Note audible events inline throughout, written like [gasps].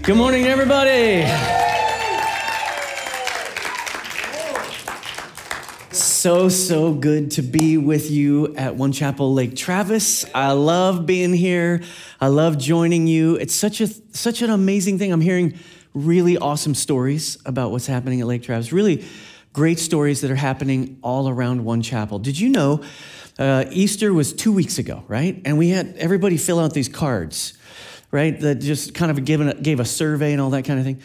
Good morning, everybody. So, so good to be with you at One Chapel Lake Travis. I love being here. I love joining you. It's such a such an amazing thing. I'm hearing really awesome stories about what's happening at Lake Travis. Really great stories that are happening all around One Chapel. Did you know uh, Easter was two weeks ago, right? And we had everybody fill out these cards, right? That just kind of given, gave a survey and all that kind of thing.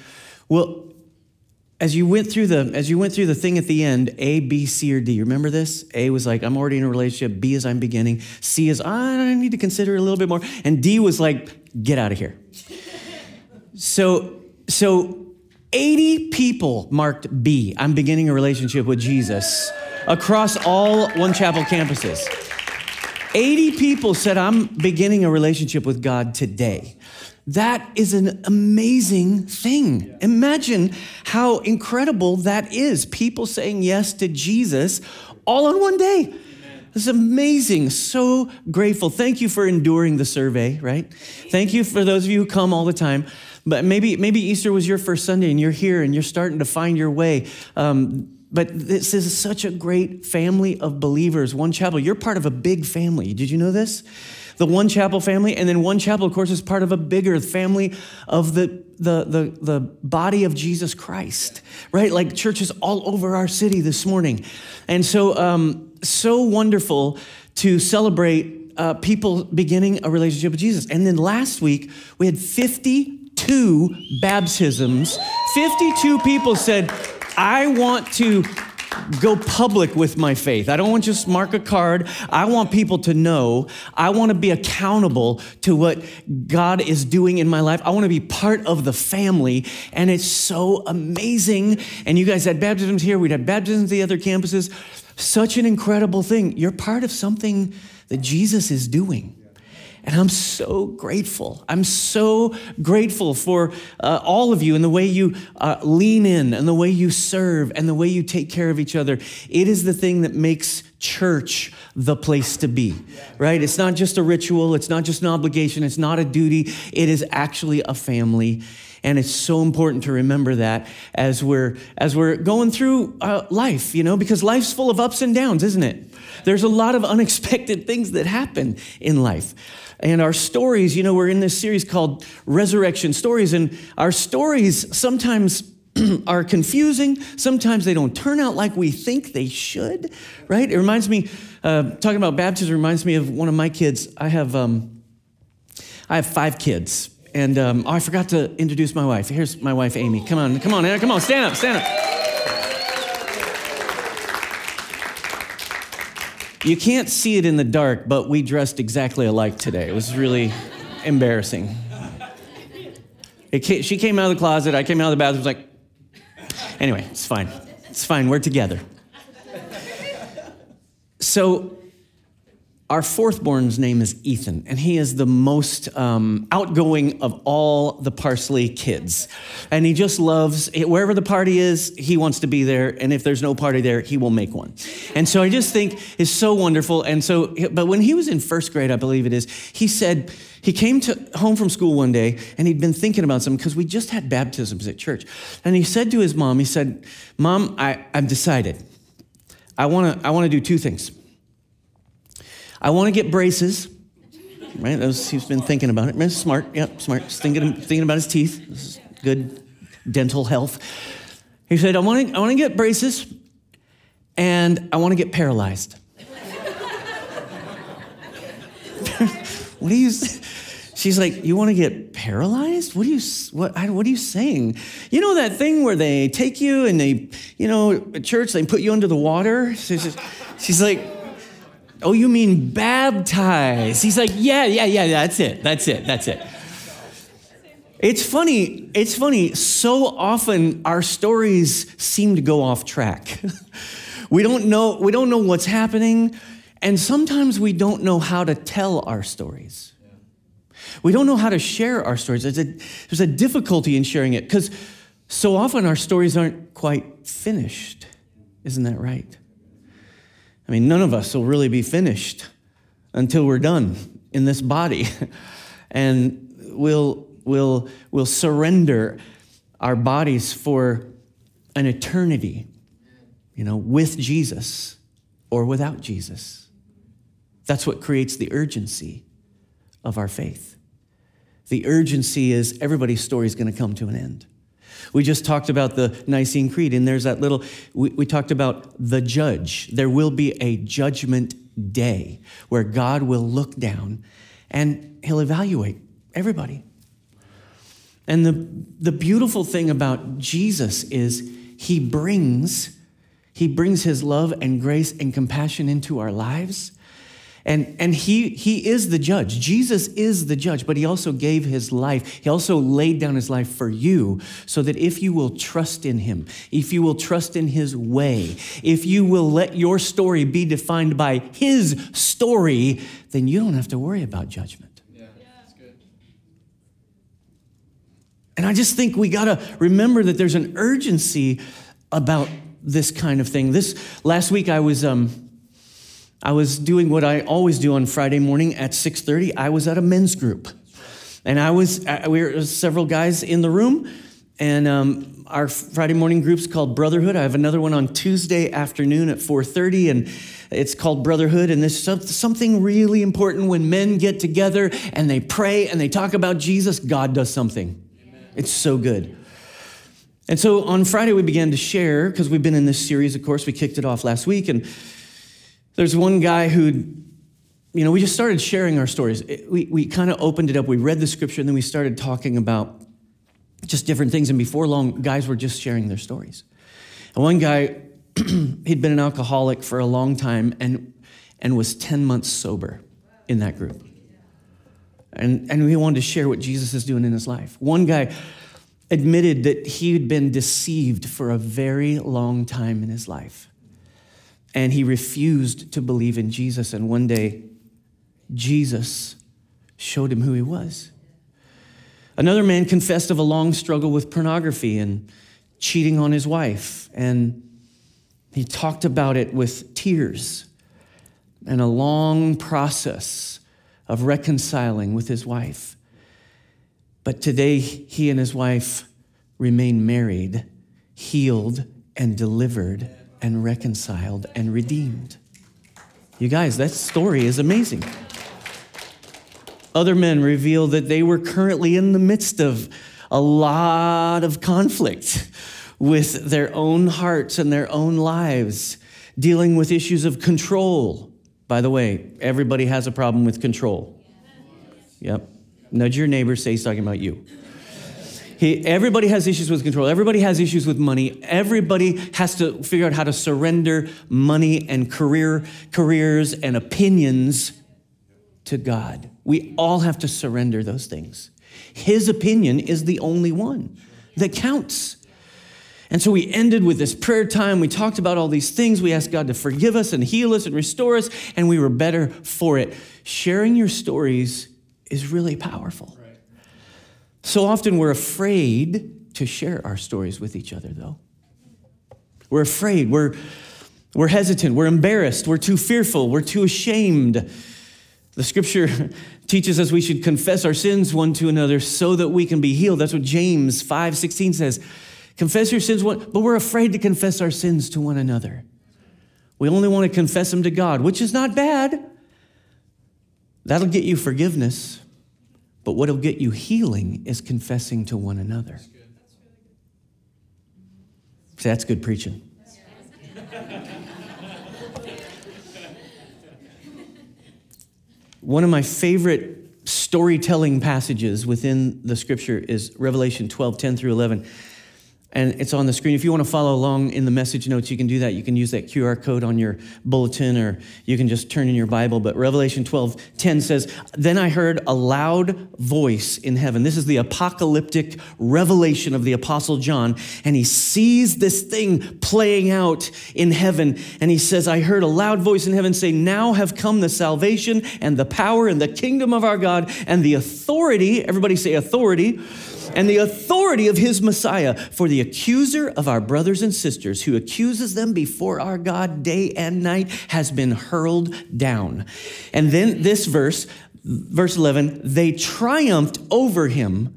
Well, as you went through the as you went through the thing at the end a b c or d remember this? A was like i'm already in a relationship. B is i'm beginning. C is i need to consider it a little bit more. And d was like get out of here. So so 80 people marked b i'm beginning a relationship with jesus across all one chapel campuses 80 people said i'm beginning a relationship with god today that is an amazing thing. Imagine how incredible that is. People saying yes to Jesus all in one day. It's amazing. So grateful. Thank you for enduring the survey, right? Thank you for those of you who come all the time. But maybe, maybe Easter was your first Sunday and you're here and you're starting to find your way. Um, but this is such a great family of believers. One chapel, you're part of a big family. Did you know this? the One Chapel family, and then One Chapel, of course, is part of a bigger family of the, the, the, the body of Jesus Christ, right? Like churches all over our city this morning. And so, um, so wonderful to celebrate uh, people beginning a relationship with Jesus. And then last week, we had 52 baptisms. 52 people said, I want to go public with my faith. I don't want to just mark a card. I want people to know. I want to be accountable to what God is doing in my life. I want to be part of the family. And it's so amazing. And you guys had baptisms here, we'd have baptisms at the other campuses. Such an incredible thing. You're part of something that Jesus is doing. And I'm so grateful. I'm so grateful for uh, all of you and the way you uh, lean in and the way you serve and the way you take care of each other. It is the thing that makes church the place to be, right? It's not just a ritual, it's not just an obligation, it's not a duty, it is actually a family. And it's so important to remember that as we're as we're going through uh, life, you know, because life's full of ups and downs, isn't it? There's a lot of [laughs] unexpected things that happen in life. And our stories, you know, we're in this series called Resurrection Stories, and our stories sometimes [clears throat] are confusing. Sometimes they don't turn out like we think they should, right? It reminds me, uh, talking about baptism reminds me of one of my kids. I have, um, I have five kids. And um, oh, I forgot to introduce my wife. Here's my wife, Amy. Come on, come on, Anna, come on, stand up, stand up. You can't see it in the dark, but we dressed exactly alike today. It was really embarrassing. Came, she came out of the closet, I came out of the bathroom, was like, anyway, it's fine. It's fine, we're together. So our fourthborn's name is Ethan, and he is the most um, outgoing of all the Parsley kids. And he just loves, wherever the party is, he wants to be there. And if there's no party there, he will make one. And so I just think it's so wonderful. And so, but when he was in first grade, I believe it is, he said, he came to home from school one day and he'd been thinking about something because we just had baptisms at church. And he said to his mom, he said, Mom, I, I've decided. I want to I want to do two things. I want to get braces. Right? Was, he's been thinking about it. Smart. Yep, smart. Thinking, thinking about his teeth. This is good dental health. He said, I want to, I want to get braces and I want [laughs] to get paralyzed. what do you She's like, you want to get paralyzed? What are you what what are you saying? You know that thing where they take you and they, you know, at church they put you under the water? She's like, Oh, you mean baptize? He's like, Yeah, yeah, yeah, that's it. That's it. That's it. It's funny, it's funny. So often our stories seem to go off track. [laughs] we don't know, we don't know what's happening, and sometimes we don't know how to tell our stories. We don't know how to share our stories. There's a, there's a difficulty in sharing it because so often our stories aren't quite finished. Isn't that right? I mean, none of us will really be finished until we're done in this body. [laughs] and we'll, we'll, we'll surrender our bodies for an eternity, you know, with Jesus or without Jesus. That's what creates the urgency of our faith. The urgency is everybody's story is going to come to an end. We just talked about the Nicene Creed, and there's that little, we, we, talked about the judge. There will be a judgment day where God will look down and he'll evaluate everybody. And the, the beautiful thing about Jesus is he brings, he brings his love and grace and compassion into our lives and, and he, he is the judge. Jesus is the judge, but he also gave his life. He also laid down his life for you so that if you will trust in him, if you will trust in his way, if you will let your story be defined by his story, then you don't have to worry about judgment. Yeah, that's good. And I just think we got to remember that there's an urgency about this kind of thing. This last week I was um, I was doing what I always do on Friday morning at 6:30. I was at a men's group, and I was uh, we were several guys in the room, and um, our Friday morning group's called Brotherhood. I have another one on Tuesday afternoon at 4:30, and it's called Brotherhood. And there's something really important when men get together and they pray and they talk about Jesus. God does something. Amen. It's so good. And so on Friday we began to share because we've been in this series. Of course, we kicked it off last week and there's one guy who, you know, we just started sharing our stories. We, we kind of opened it up. We read the scripture and then we started talking about just different things. And before long, guys were just sharing their stories. And one guy, [clears throat] he'd been an alcoholic for a long time and, and was 10 months sober in that group. And, and we wanted to share what Jesus is doing in his life. One guy admitted that he had been deceived for a very long time in his life and he refused to believe in Jesus. And one day, Jesus showed him who he was. Another man confessed of a long struggle with pornography and cheating on his wife. And he talked about it with tears and a long process of reconciling with his wife. But today, he and his wife remain married, healed, and delivered and reconciled and redeemed. You guys, that story is amazing. Other men reveal that they were currently in the midst of a lot of conflict with their own hearts and their own lives, dealing with issues of control. By the way, everybody has a problem with control. Yep. Nudge your neighbor, say he's talking about you. He, everybody has issues with control. Everybody has issues with money. Everybody has to figure out how to surrender money and career, careers and opinions to God. We all have to surrender those things. His opinion is the only one that counts. And so we ended with this prayer time. We talked about all these things. We asked God to forgive us and heal us and restore us, and we were better for it. Sharing your stories is really powerful. So often we're afraid to share our stories with each other, though. We're afraid, we're, we're hesitant, we're embarrassed, we're too fearful, we're too ashamed. The scripture [laughs] teaches us we should confess our sins one to another so that we can be healed. That's what James 5 16 says. Confess your sins, one, but we're afraid to confess our sins to one another. We only want to confess them to God, which is not bad. That'll get you forgiveness. But what'll get you healing is confessing to one another. See, that's good preaching. One of my favorite storytelling passages within the scripture is Revelation 12, 10 through 11 and it's on the screen. If you want to follow along in the message notes, you can do that. You can use that QR code on your bulletin or you can just turn in your Bible. But Revelation 12 10 says, Then I heard a loud voice in heaven. This is the apocalyptic revelation of the Apostle John. And he sees this thing playing out in heaven. And he says, I heard a loud voice in heaven say, Now have come the salvation and the power and the kingdom of our God and the authority. Everybody say authority and the authority of his Messiah. For the accuser of our brothers and sisters, who accuses them before our God day and night, has been hurled down. And then this verse, verse 11, they triumphed over him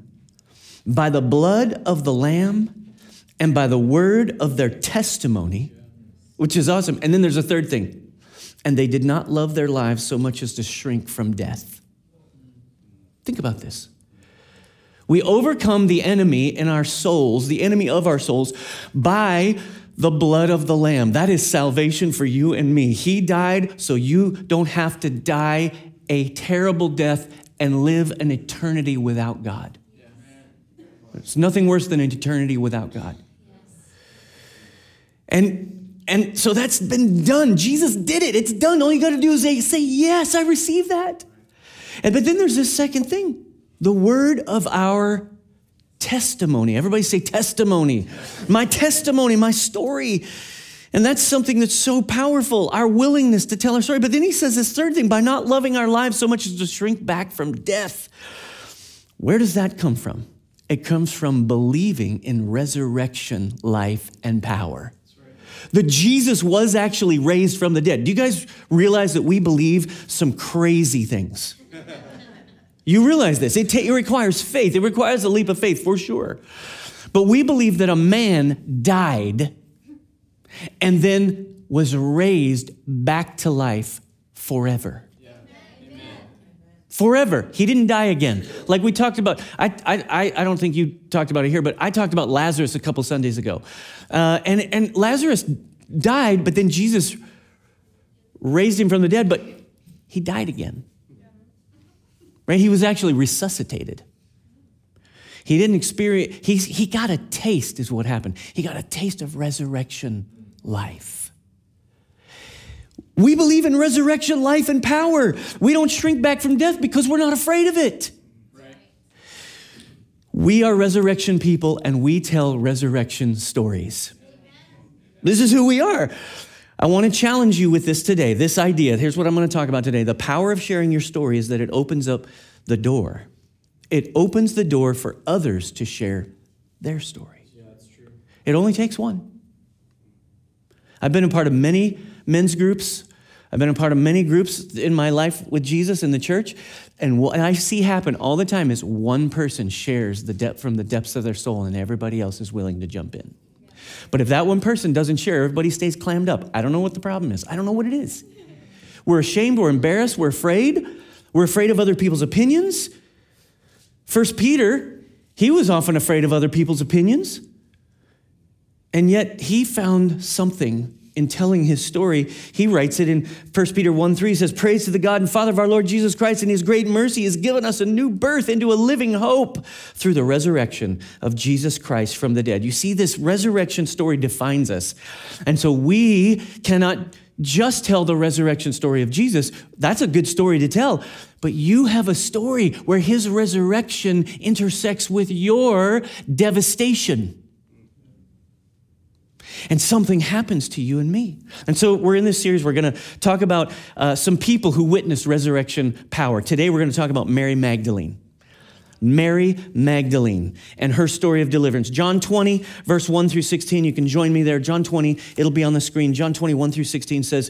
by the blood of the Lamb and by the word of their testimony, which is awesome. And then there's a third thing. And they did not love their lives so much as to shrink from death. Think about this. We overcome the enemy in our souls, the enemy of our souls, by the blood of the Lamb. That is salvation for you and me. He died so you don't have to die a terrible death and live an eternity without God. It's nothing worse than an eternity without God. And, and so that's been done. Jesus did it. It's done. All you got to do is say, say, Yes, I receive that. And, but then there's this second thing the word of our testimony. Everybody say testimony. My testimony, my story. And that's something that's so powerful, our willingness to tell our story. But then he says this third thing by not loving our lives so much as to shrink back from death. Where does that come from? It comes from believing in resurrection, life, and power. That Jesus was actually raised from the dead. Do you guys realize that we believe some crazy things? You realize this. It, it requires faith, it requires a leap of faith for sure. But we believe that a man died and then was raised back to life forever. Forever. He didn't die again. Like we talked about, I, I, I don't think you talked about it here, but I talked about Lazarus a couple Sundays ago. Uh, and, and Lazarus died, but then Jesus raised him from the dead, but he died again. Right? He was actually resuscitated. He didn't experience, he, he got a taste, is what happened. He got a taste of resurrection life. We believe in resurrection life and power. We don't shrink back from death because we're not afraid of it. We are resurrection people and we tell resurrection stories. This is who we are. I want to challenge you with this today. This idea, here's what I'm going to talk about today. The power of sharing your story is that it opens up the door. It opens the door for others to share their story. Yeah, that's true. It only takes one. I've been a part of many men's groups. I've been a part of many groups in my life with Jesus in the church. And what I see happen all the time is one person shares the depth from the depths of their soul, and everybody else is willing to jump in. But if that one person doesn't share, everybody stays clammed up. I don't know what the problem is. I don't know what it is. We're ashamed, we're embarrassed, we're afraid. We're afraid of other people's opinions. First Peter, he was often afraid of other people's opinions. And yet he found something in telling his story. He writes it in 1 Peter 1 3 says, Praise to the God and Father of our Lord Jesus Christ, and his great mercy has given us a new birth into a living hope through the resurrection of Jesus Christ from the dead. You see, this resurrection story defines us. And so we cannot just tell the resurrection story of Jesus. That's a good story to tell. But you have a story where his resurrection intersects with your devastation and something happens to you and me. And so we're in this series, we're going to talk about uh, some people who witnessed resurrection power. Today we're going to talk about Mary Magdalene. Mary Magdalene and her story of deliverance. John 20, verse 1 through 16. You can join me there. John 20, it'll be on the screen. John 20, 1 through 16 says,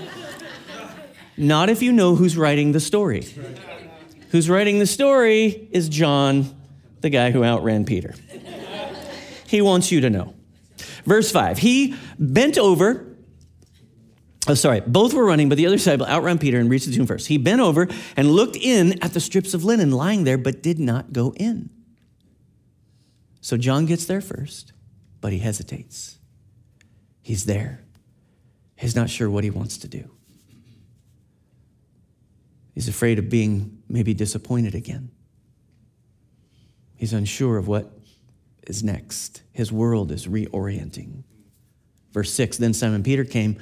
Not if you know who's writing the story. Who's writing the story is John, the guy who outran Peter. He wants you to know. Verse 5 He bent over. Oh, sorry. Both were running, but the other side outran Peter and reached the tomb first. He bent over and looked in at the strips of linen lying there, but did not go in. So John gets there first, but he hesitates. He's there. He's not sure what he wants to do. He's afraid of being maybe disappointed again. He's unsure of what is next. His world is reorienting. Verse 6 Then Simon Peter came,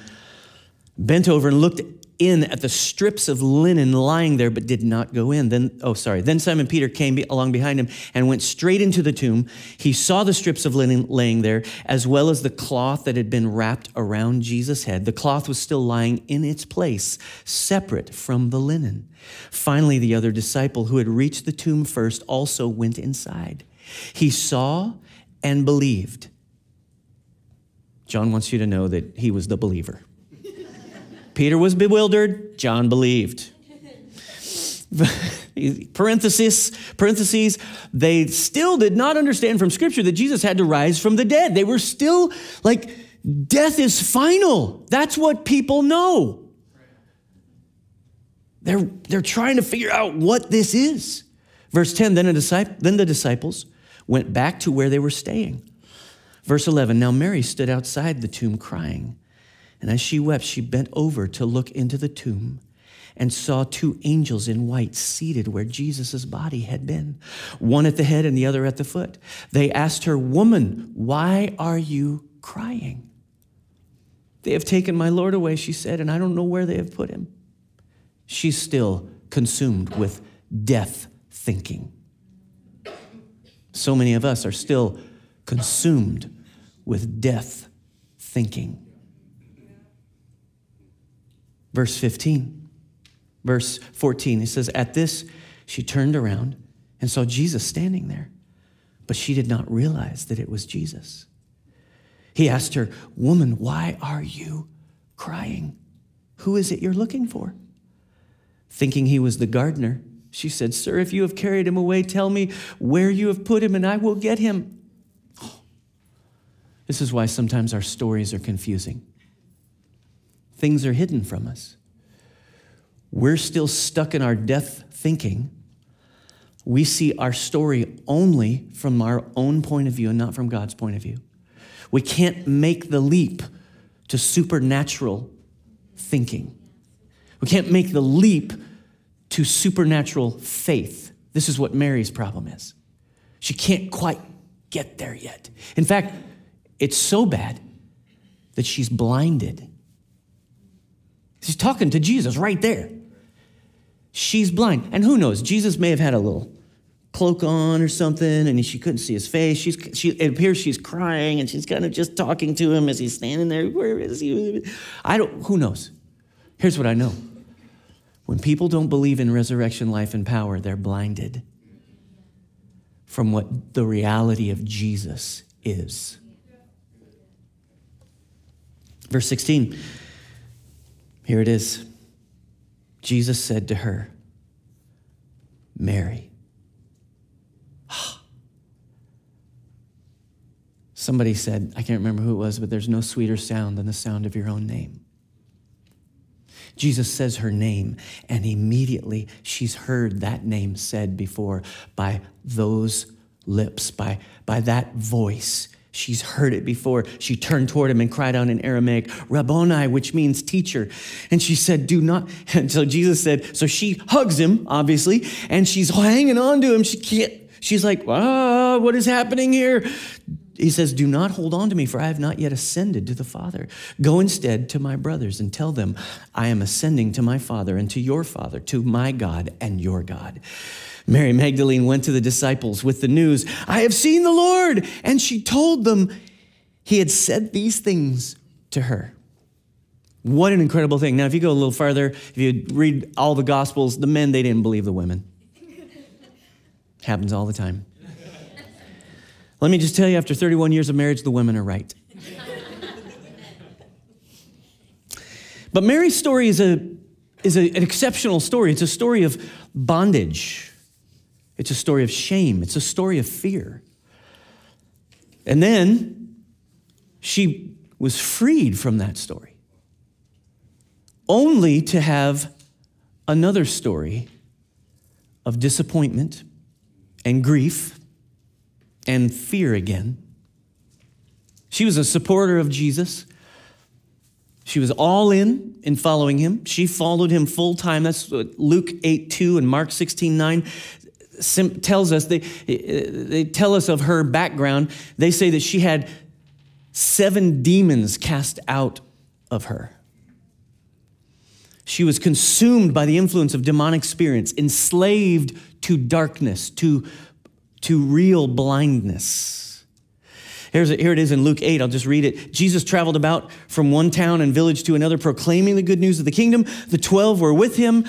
bent over, and looked in at the strips of linen lying there, but did not go in. Then, oh, sorry. Then Simon Peter came along behind him and went straight into the tomb. He saw the strips of linen laying there, as well as the cloth that had been wrapped around Jesus' head. The cloth was still lying in its place, separate from the linen. Finally, the other disciple who had reached the tomb first also went inside. He saw and believed. John wants you to know that he was the believer. Peter was bewildered, John believed. [laughs] parenthesis, parentheses, they still did not understand from Scripture that Jesus had to rise from the dead. They were still like, death is final. That's what people know. They're, they're trying to figure out what this is. Verse 10 then, disciple, then the disciples went back to where they were staying. Verse 11 Now Mary stood outside the tomb crying. And as she wept, she bent over to look into the tomb and saw two angels in white seated where Jesus' body had been, one at the head and the other at the foot. They asked her, Woman, why are you crying? They have taken my Lord away, she said, and I don't know where they have put him. She's still consumed with death thinking. So many of us are still consumed with death thinking. Verse 15, verse 14, it says, At this, she turned around and saw Jesus standing there, but she did not realize that it was Jesus. He asked her, Woman, why are you crying? Who is it you're looking for? Thinking he was the gardener, she said, Sir, if you have carried him away, tell me where you have put him, and I will get him. This is why sometimes our stories are confusing things are hidden from us. We're still stuck in our death thinking. We see our story only from our own point of view and not from God's point of view. We can't make the leap to supernatural thinking. We can't make the leap to supernatural faith. This is what Mary's problem is. She can't quite get there yet. In fact, it's so bad that she's blinded She's talking to Jesus right there. She's blind. And who knows? Jesus may have had a little cloak on or something and she couldn't see his face. She's, she, it appears she's crying and she's kind of just talking to him as he's standing there. Where is he? I don't, who knows? Here's what I know. When people don't believe in resurrection, life, and power, they're blinded from what the reality of Jesus is. Verse 16 here it is. Jesus said to her, Mary. [gasps] Somebody said, I can't remember who it was, but there's no sweeter sound than the sound of your own name. Jesus says her name, and immediately she's heard that name said before by those lips, by, by that voice. She's heard it before. She turned toward him and cried out in Aramaic, Rabboni, which means teacher. And she said, Do not. [laughs] And so Jesus said, So she hugs him, obviously, and she's hanging on to him. She can't, she's like, Ah, what is happening here? He says, Do not hold on to me, for I have not yet ascended to the Father. Go instead to my brothers and tell them, I am ascending to my Father and to your Father, to my God and your God. Mary Magdalene went to the disciples with the news, I have seen the Lord. And she told them he had said these things to her. What an incredible thing. Now, if you go a little farther, if you read all the Gospels, the men, they didn't believe the women. [laughs] Happens all the time. Let me just tell you after 31 years of marriage, the women are right. but Mary's story is, a, is a, an exceptional story. It's a story of bondage it's a story of shame, it's a story of fear. And then she was freed from that story, only to have another story of disappointment and grief and fear again. She was a supporter of Jesus. She was all in in following him. She followed him full time. That's Luke 8 2 and Mark 16 9 tells us, they, they tell us of her background. They say that she had seven demons cast out of her. She was consumed by the influence of demonic spirits, enslaved to darkness, to, to real blindness. Here's, here it is in Luke 8. I'll just read it. Jesus traveled about from one town and village to another, proclaiming the good news of the kingdom. The 12 were with him,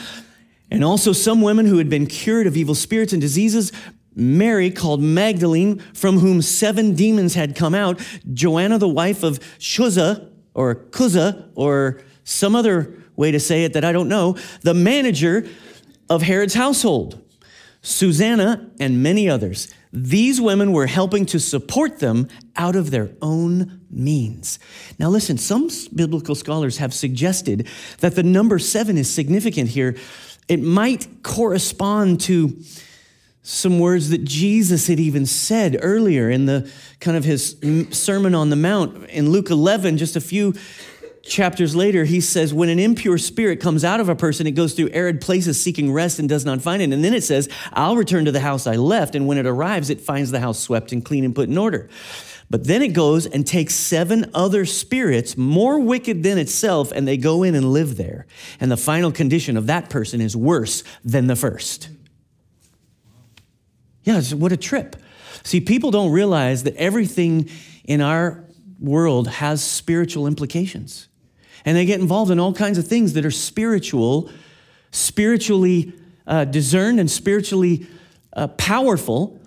and also some women who had been cured of evil spirits and diseases. Mary, called Magdalene, from whom seven demons had come out, Joanna, the wife of Chuza, or Kuza, or some other way to say it that I don't know, the manager of Herod's household, Susanna, and many others. These women were helping to support them out of their own means. Now, listen, some biblical scholars have suggested that the number seven is significant here. It might correspond to some words that Jesus had even said earlier in the kind of his Sermon on the Mount in Luke 11, just a few chapters later, he says, When an impure spirit comes out of a person, it goes through arid places seeking rest and does not find it. And then it says, I'll return to the house I left. And when it arrives, it finds the house swept and clean and put in order. But then it goes and takes seven other spirits more wicked than itself, and they go in and live there. And the final condition of that person is worse than the first. Yeah, what a trip. See, people don't realize that everything in our world has spiritual implications. And they get involved in all kinds of things that are spiritual, spiritually uh, discerned, and spiritually uh, powerful.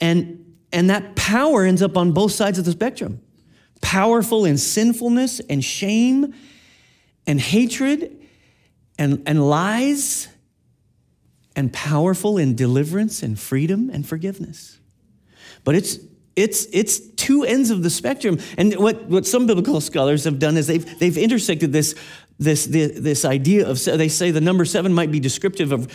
And, and that power ends up on both sides of the spectrum powerful in sinfulness and shame and hatred and, and lies, and powerful in deliverance and freedom and forgiveness. But it's it's, it's two ends of the spectrum. And what, what some biblical scholars have done is they've, they've intersected this, this, this, this idea of, they say the number seven might be descriptive of,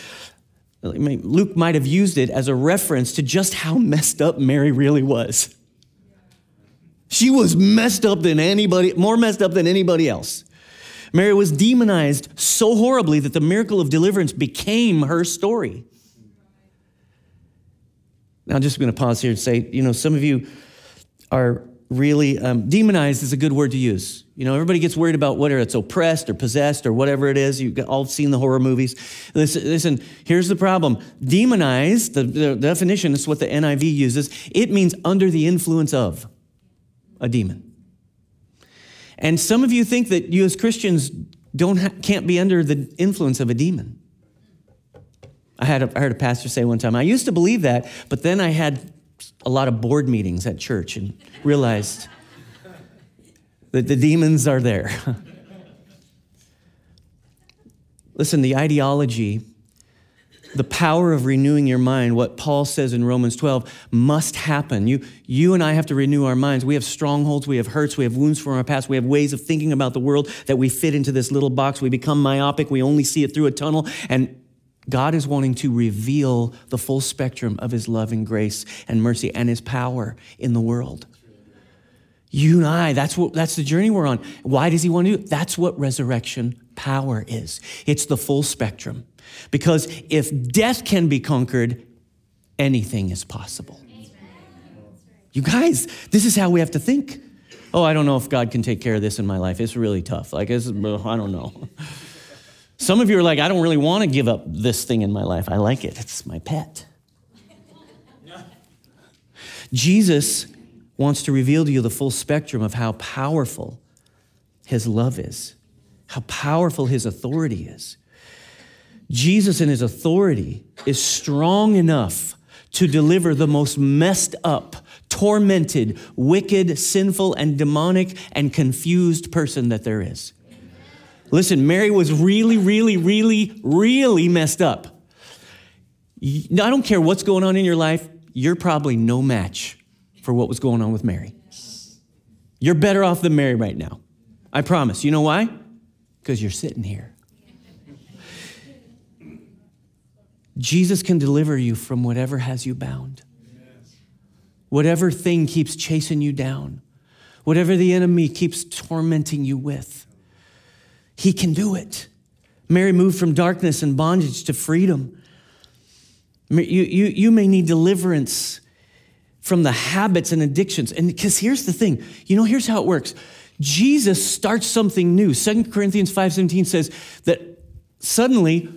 Luke might have used it as a reference to just how messed up Mary really was. She was messed up than anybody, more messed up than anybody else. Mary was demonized so horribly that the miracle of deliverance became her story. Now, I'm just going to pause here and say, you know, some of you are really um, demonized is a good word to use. You know, everybody gets worried about whether it's oppressed or possessed or whatever it is. You've all seen the horror movies. Listen, listen here's the problem. Demonized, the, the definition is what the NIV uses. It means under the influence of a demon. And some of you think that you as Christians don't ha- can't be under the influence of a demon. I, had a, I heard a pastor say one time, I used to believe that, but then I had a lot of board meetings at church and realized that the demons are there. [laughs] Listen, the ideology, the power of renewing your mind, what Paul says in Romans 12, must happen. You, you and I have to renew our minds. We have strongholds, we have hurts, we have wounds from our past, we have ways of thinking about the world that we fit into this little box. We become myopic, we only see it through a tunnel. And God is wanting to reveal the full spectrum of his love and grace and mercy and his power in the world. You and I, that's what that's the journey we're on. Why does he want to do? That's what resurrection power is. It's the full spectrum. Because if death can be conquered, anything is possible. You guys, this is how we have to think. Oh, I don't know if God can take care of this in my life. It's really tough. Like, I don't know. Some of you are like, I don't really want to give up this thing in my life. I like it, it's my pet. Jesus wants to reveal to you the full spectrum of how powerful his love is, how powerful his authority is. Jesus and his authority is strong enough to deliver the most messed up, tormented, wicked, sinful, and demonic and confused person that there is. Listen, Mary was really, really, really, really messed up. I don't care what's going on in your life, you're probably no match for what was going on with Mary. You're better off than Mary right now. I promise. You know why? Because you're sitting here. Jesus can deliver you from whatever has you bound, whatever thing keeps chasing you down, whatever the enemy keeps tormenting you with. He can do it. Mary moved from darkness and bondage to freedom. You, you, you may need deliverance from the habits and addictions. And because here's the thing, you know, here's how it works. Jesus starts something new. Second Corinthians 5:17 says that suddenly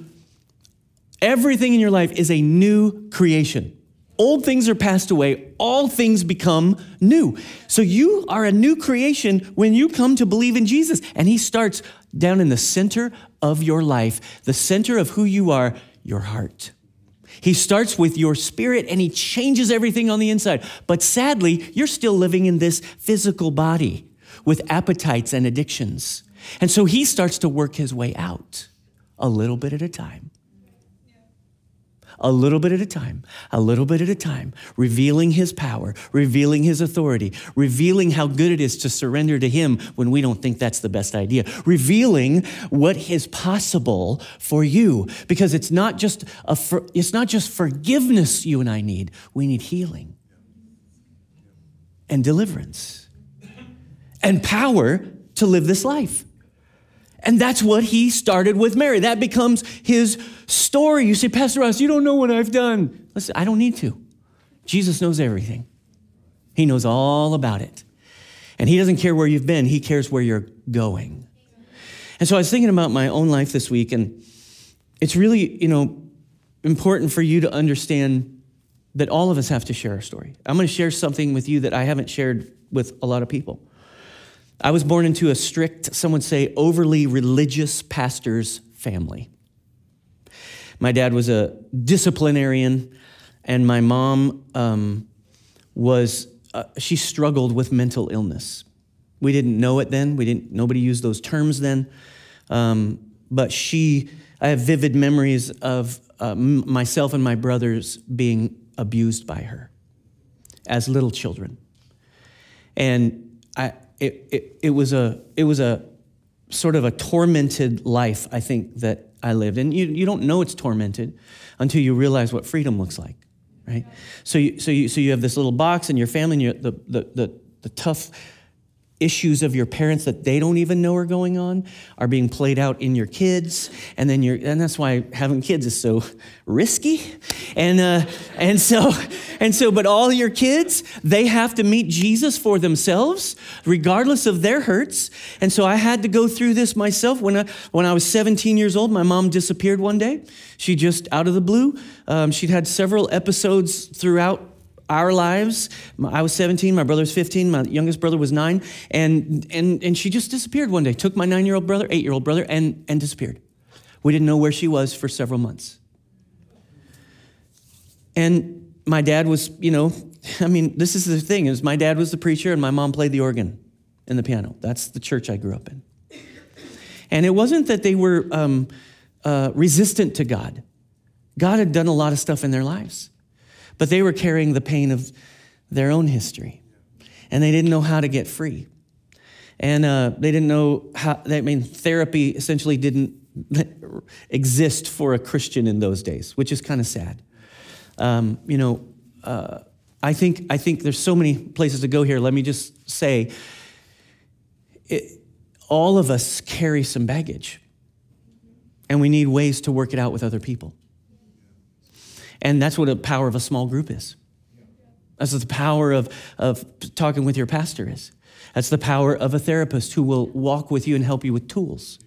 everything in your life is a new creation. Old things are passed away, all things become new. So you are a new creation when you come to believe in Jesus. And He starts down in the center of your life, the center of who you are, your heart. He starts with your spirit and he changes everything on the inside. But sadly, you're still living in this physical body with appetites and addictions. And so he starts to work his way out a little bit at a time a little bit at a time, a little bit at a time, revealing his power, revealing his authority, revealing how good it is to surrender to him when we don't think that's the best idea, revealing what is possible for you because it's not just a for, it's not just forgiveness you and I need, we need healing and deliverance and power to live this life. And that's what he started with Mary. That becomes his story. You say, Pastor Ross, you don't know what I've done. Listen, I don't need to. Jesus knows everything, he knows all about it. And he doesn't care where you've been, he cares where you're going. And so I was thinking about my own life this week, and it's really, you know, important for you to understand that all of us have to share our story. I'm going to share something with you that I haven't shared with a lot of people. I was born into a strict, some would say, overly religious pastor's family. My dad was a disciplinarian, and my mom um, was, uh, she struggled with mental illness. We didn't know it then. We didn't, nobody used those terms then. Um, but she, I have vivid memories of uh, myself and my brothers being abused by her as little children. And I, it, it, it, was a, it was a sort of a tormented life, I think, that I lived. And you, you don't know it's tormented until you realize what freedom looks like, right? So you, so you, so you have this little box and your family and the, the, the, the tough issues of your parents that they don't even know are going on are being played out in your kids. And then you're and that's why having kids is so risky. And uh, and so and so but all your kids they have to meet jesus for themselves regardless of their hurts. And so i had to go through this myself. When i when i was 17 years old my mom disappeared one day. She just out of the blue um, she'd had several episodes throughout our lives. I was 17, my brother was 15, my youngest brother was nine, and, and, and she just disappeared one day. Took my nine year old brother, eight year old brother, and, and disappeared. We didn't know where she was for several months. And my dad was, you know, [laughs] I mean, this is the thing is my dad was the preacher and my mom played the organ and the piano. That's the church I grew up in. And it wasn't that they were um, uh, resistant to God. God had done a lot of stuff in their lives. But they were carrying the pain of their own history, and they didn't know how to get free. And uh, they didn't know how, I mean, therapy essentially didn't [laughs] exist for a Christian in those days, which is kind of sad. Um, you know, uh, I think, I think there's so many places to go here. Let me just say, it, all of us carry some baggage, and we need ways to work it out with other people. And that's what the power of a small group is. That's what the power of, of talking with your pastor is. That's the power of a therapist who will walk with you and help you with tools.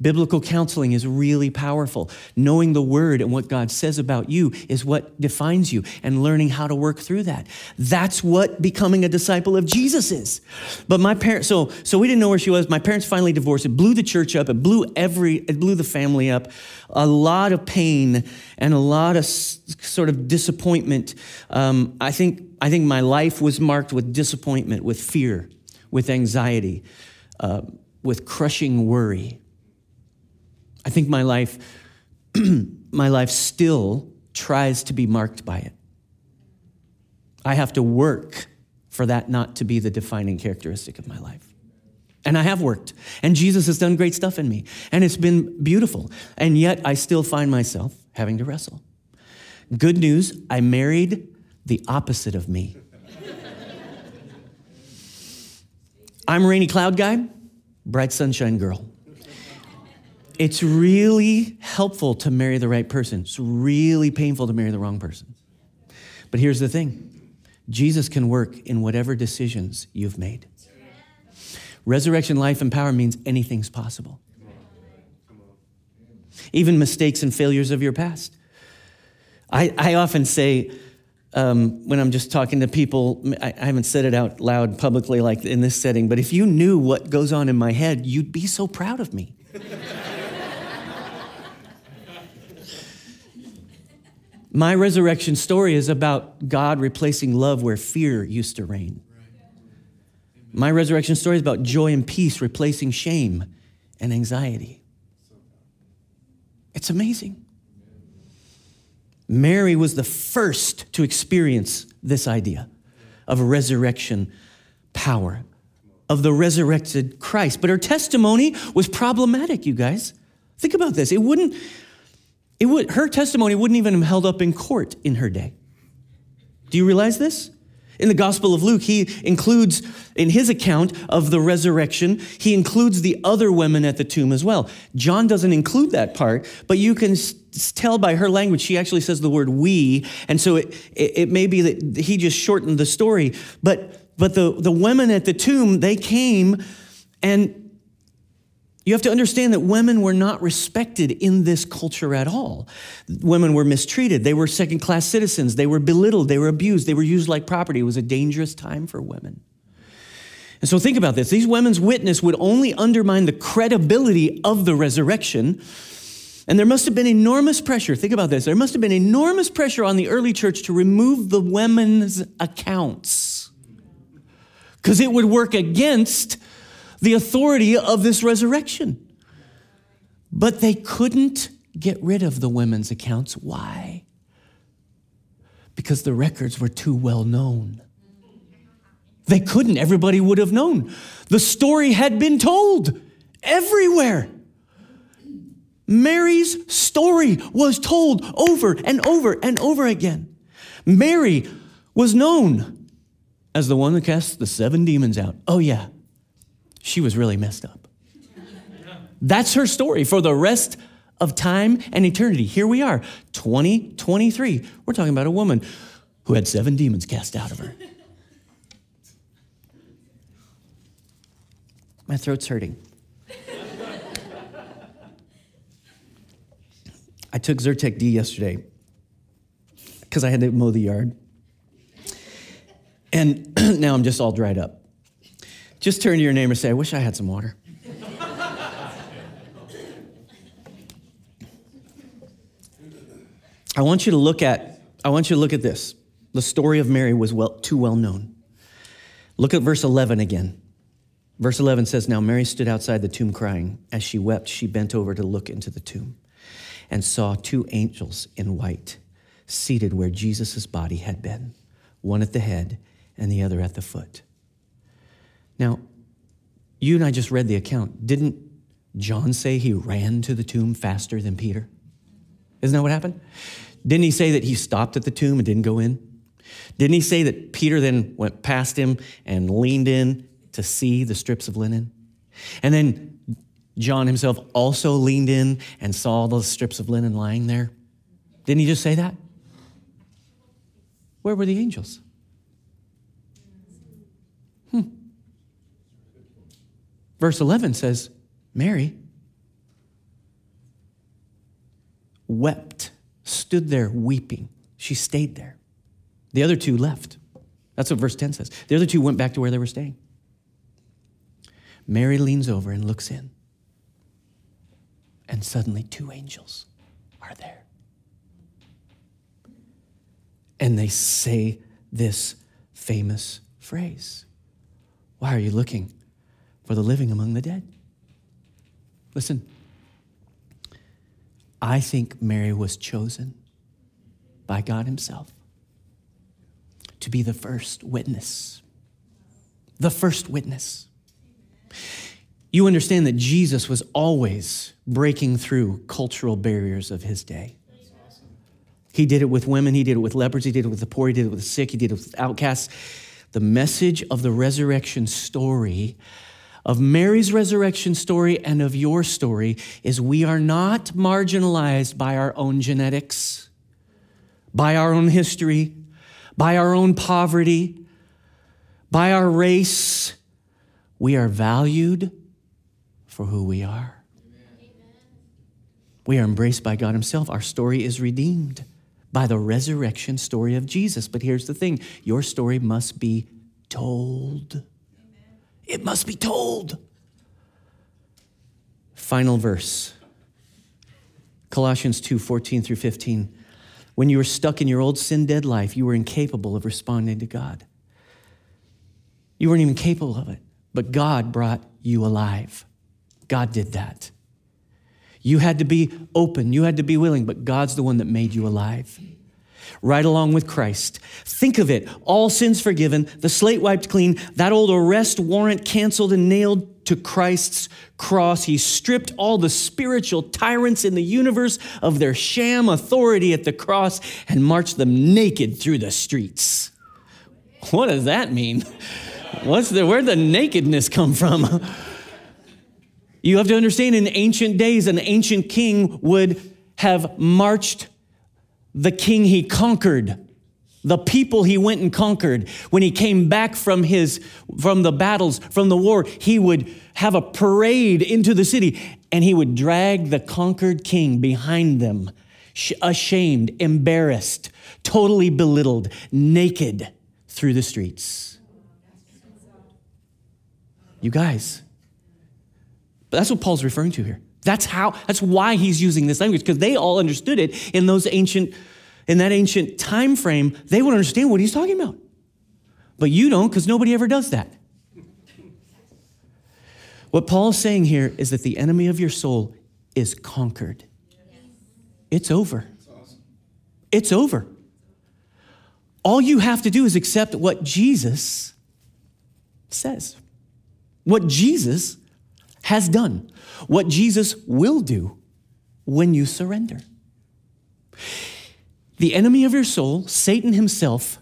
Biblical counseling is really powerful. Knowing the word and what God says about you is what defines you and learning how to work through that. That's what becoming a disciple of Jesus is. But my parents, so, so we didn't know where she was. My parents finally divorced. It blew the church up. It blew every, it blew the family up. A lot of pain and a lot of sort of disappointment. Um, I think, I think my life was marked with disappointment, with fear, with anxiety, uh, with crushing worry. I think my life, [clears throat] my life still tries to be marked by it. I have to work for that not to be the defining characteristic of my life. And I have worked, and Jesus has done great stuff in me, and it's been beautiful. And yet I still find myself having to wrestle. Good news, I married the opposite of me. I'm a rainy cloud guy, bright sunshine girl it's really helpful to marry the right person. It's really painful to marry the wrong person. But here's the thing Jesus can work in whatever decisions you've made. Resurrection, life, and power means anything's possible. even mistakes and failures of your past. I, I often say, um, when I'm just talking to people, I, I haven't said it out loud publicly like in this setting, but if you knew what goes on in my head, you'd be so proud of me. My resurrection story is about God replacing love where fear used to reign. My resurrection story is about joy and peace replacing shame and anxiety. It's amazing. Mary was the first to experience this idea of resurrection power, of the resurrected Christ. But her testimony was problematic, you guys. Think about this. It wouldn't, it would, her testimony wouldn't even have held up in court in her day. Do you realize this? In the Gospel of Luke, he includes, in his account of the resurrection, he includes the other women at the tomb as well. John doesn't include that part, but you can tell by her language, she actually says the word we. And so it, it, it may be that he just shortened the story. But, but the, the women at the tomb, they came and you have to understand that women were not respected in this culture at all. Women were mistreated. They were second class citizens. They were belittled. They were abused. They were used like property. It was a dangerous time for women. And so think about this these women's witness would only undermine the credibility of the resurrection. And there must have been enormous pressure. Think about this. There must have been enormous pressure on the early church to remove the women's accounts because it would work against the authority of this resurrection. But they couldn't get rid of the women's accounts. Why? Because the records were too well known. They couldn't, everybody would have known. The story had been told everywhere. Mary's story was told over and over and over again. Mary was known as the one that cast the seven demons out. Oh, yeah, she was really messed up. That's her story for the rest of time and eternity. Here we are, 2023. We're talking about a woman who had seven demons cast out of her. My throat's hurting. I took Zyrtec D yesterday because I had to mow the yard. And [clears throat] now I'm just all dried up. Just turn to your neighbor and say, I wish I had some water. I want you to look at I want you to look at this. The story of Mary was well, too well known. Look at verse 11 again. Verse 11 says, Now Mary stood outside the tomb crying. As she wept, she bent over to look into the tomb and saw two angels in white seated where Jesus' body had been, one at the head and the other at the foot. Now, you and I just read the account. Didn't John say he ran to the tomb faster than Peter? Isn't that what happened? Didn't he say that he stopped at the tomb and didn't go in? Didn't he say that Peter then went past him and leaned in to see the strips of linen? And then John himself also leaned in and saw those strips of linen lying there? Didn't he just say that? Where were the angels? Verse 11 says, Mary wept, stood there weeping. She stayed there. The other two left. That's what verse 10 says. The other two went back to where they were staying. Mary leans over and looks in. And suddenly, two angels are there. And they say this famous phrase Why are you looking for the living among the dead. Listen, I think Mary was chosen by God Himself to be the first witness. The first witness. You understand that Jesus was always breaking through cultural barriers of his day. He did it with women, he did it with lepers, he did it with the poor, he did it with the sick, he did it with outcasts. The message of the resurrection story of Mary's resurrection story and of your story is we are not marginalized by our own genetics, by our own history, by our own poverty, by our race. We are valued for who we are. We are embraced by God Himself. Our story is redeemed by the resurrection story of Jesus. But here's the thing your story must be told. It must be told. Final verse Colossians 2 14 through 15. When you were stuck in your old sin dead life, you were incapable of responding to God. You weren't even capable of it, but God brought you alive. God did that. You had to be open, you had to be willing, but God's the one that made you alive. Right along with Christ. Think of it all sins forgiven, the slate wiped clean, that old arrest warrant canceled and nailed to Christ's cross. He stripped all the spiritual tyrants in the universe of their sham authority at the cross and marched them naked through the streets. What does that mean? What's the, where'd the nakedness come from? You have to understand in ancient days, an ancient king would have marched the king he conquered the people he went and conquered. When he came back from his from the battles from the war he would have a parade into the city and he would drag the conquered king behind them ashamed embarrassed totally belittled naked through the streets. You guys but that's what paul's referring to here that's how that's why he's using this language because they all understood it in those ancient in that ancient time frame, they would understand what he's talking about. But you don't because nobody ever does that. What Paul's saying here is that the enemy of your soul is conquered. It's over. It's over. All you have to do is accept what Jesus says, what Jesus has done, what Jesus will do when you surrender. The enemy of your soul, Satan himself,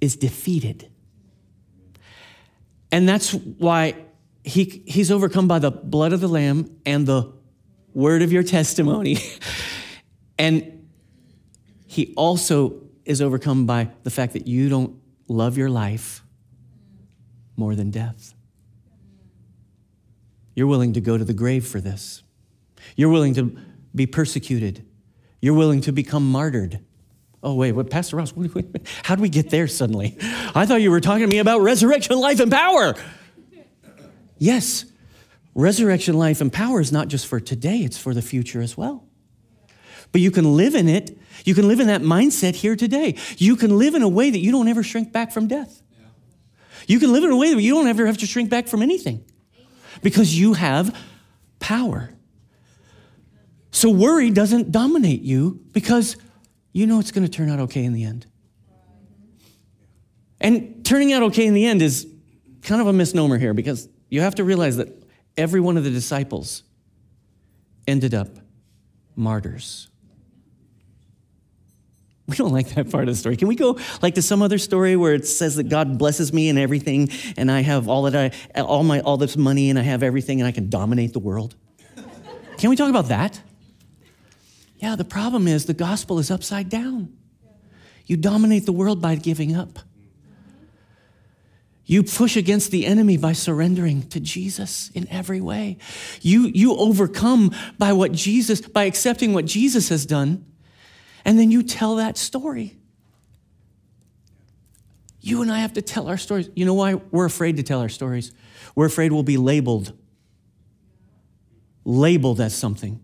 is defeated. And that's why he, he's overcome by the blood of the Lamb and the word of your testimony. [laughs] and he also is overcome by the fact that you don't love your life more than death. You're willing to go to the grave for this. You're willing to be persecuted you're willing to become martyred. Oh, wait, what, Pastor Ross, [laughs] how do we get there suddenly? I thought you were talking to me about resurrection, life, and power. Yes, resurrection, life, and power is not just for today, it's for the future as well. But you can live in it. You can live in that mindset here today. You can live in a way that you don't ever shrink back from death. You can live in a way that you don't ever have to shrink back from anything because you have power. So worry doesn't dominate you because you know it's going to turn out okay in the end. And turning out okay in the end is kind of a misnomer here because you have to realize that every one of the disciples ended up martyrs. We don't like that part of the story. Can we go like to some other story where it says that God blesses me and everything and I have all that I all my all this money and I have everything and I can dominate the world? Can we talk about that? Yeah, the problem is the gospel is upside down. You dominate the world by giving up. You push against the enemy by surrendering to Jesus in every way. You, you overcome by what Jesus, by accepting what Jesus has done, and then you tell that story. You and I have to tell our stories. You know why we're afraid to tell our stories? We're afraid we'll be labeled, labeled as something.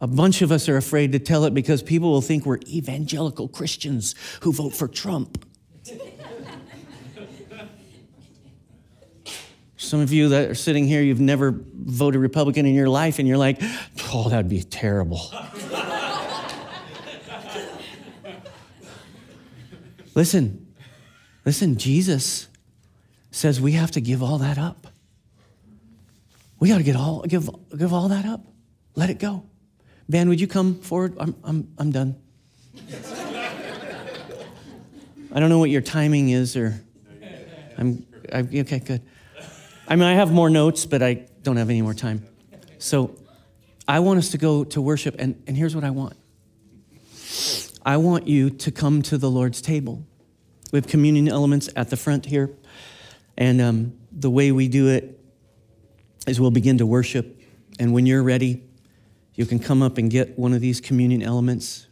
A bunch of us are afraid to tell it because people will think we're evangelical Christians who vote for Trump. Some of you that are sitting here, you've never voted Republican in your life, and you're like, oh, that'd be terrible. [laughs] listen, listen, Jesus says we have to give all that up. We got to get all, give, give all that up. Let it go. Van, would you come forward? I'm, I'm, I'm done. [laughs] I don't know what your timing is, or I'm I, okay. Good. I mean, I have more notes, but I don't have any more time. So, I want us to go to worship, and, and here's what I want. I want you to come to the Lord's table. We have communion elements at the front here, and um, the way we do it is we'll begin to worship And when you're ready, you can come up and get one of these communion elements.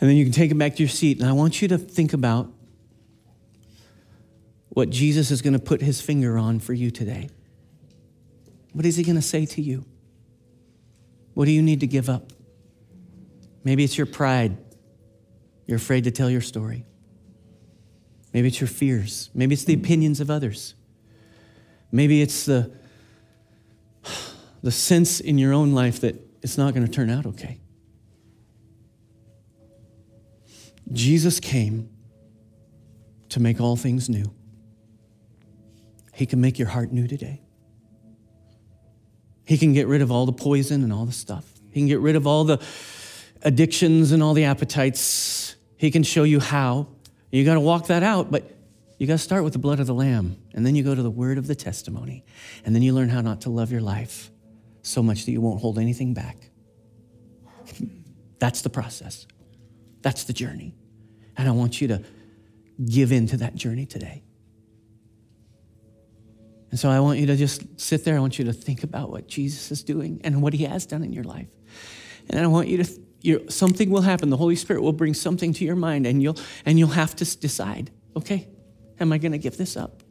And then you can take it back to your seat. And I want you to think about what Jesus is going to put his finger on for you today. What is he going to say to you? What do you need to give up? Maybe it's your pride. You're afraid to tell your story. Maybe it's your fears. Maybe it's the opinions of others. Maybe it's the, the sense in your own life that it's not going to turn out okay. Jesus came to make all things new. He can make your heart new today. He can get rid of all the poison and all the stuff. He can get rid of all the addictions and all the appetites. He can show you how. You got to walk that out, but you got to start with the blood of the Lamb. And then you go to the word of the testimony. And then you learn how not to love your life so much that you won't hold anything back. That's the process. That's the journey. And I want you to give in to that journey today. And so I want you to just sit there. I want you to think about what Jesus is doing and what he has done in your life. And I want you to, something will happen. The Holy Spirit will bring something to your mind and you'll, and you'll have to decide, okay, am I going to give this up?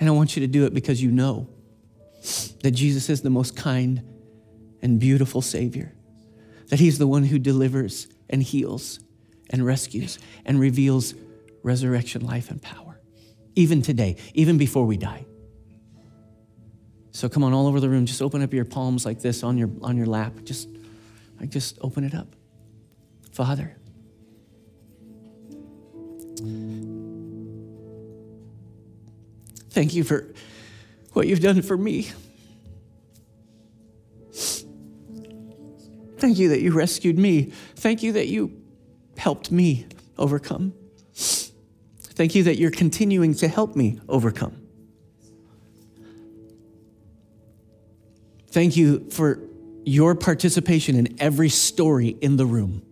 And I want you to do it because you know that Jesus is the most kind and beautiful Savior, that He's the one who delivers and heals and rescues and reveals resurrection life and power even today, even before we die. So come on, all over the room, just open up your palms like this on your on your lap. Just like just open it up. Father. Thank you for what you've done for me. Thank you that you rescued me. Thank you that you helped me overcome. Thank you that you're continuing to help me overcome. Thank you for your participation in every story in the room.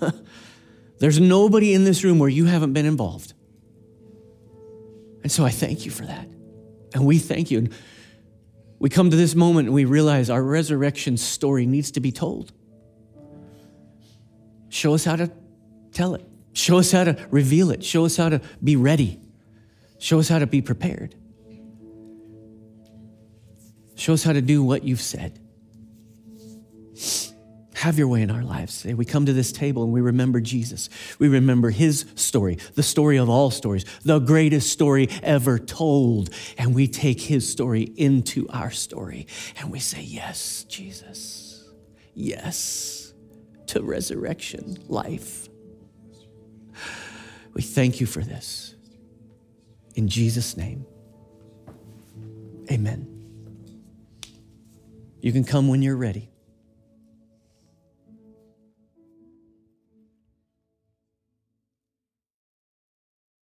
[laughs] There's nobody in this room where you haven't been involved. And so I thank you for that. And we thank you. And we come to this moment and we realize our resurrection story needs to be told. Show us how to tell it. Show us how to reveal it. Show us how to be ready. Show us how to be prepared. Show us how to do what you've said. Have your way in our lives. We come to this table and we remember Jesus. We remember his story, the story of all stories, the greatest story ever told. And we take his story into our story and we say, Yes, Jesus. Yes to resurrection life. We thank you for this. In Jesus' name, amen. You can come when you're ready.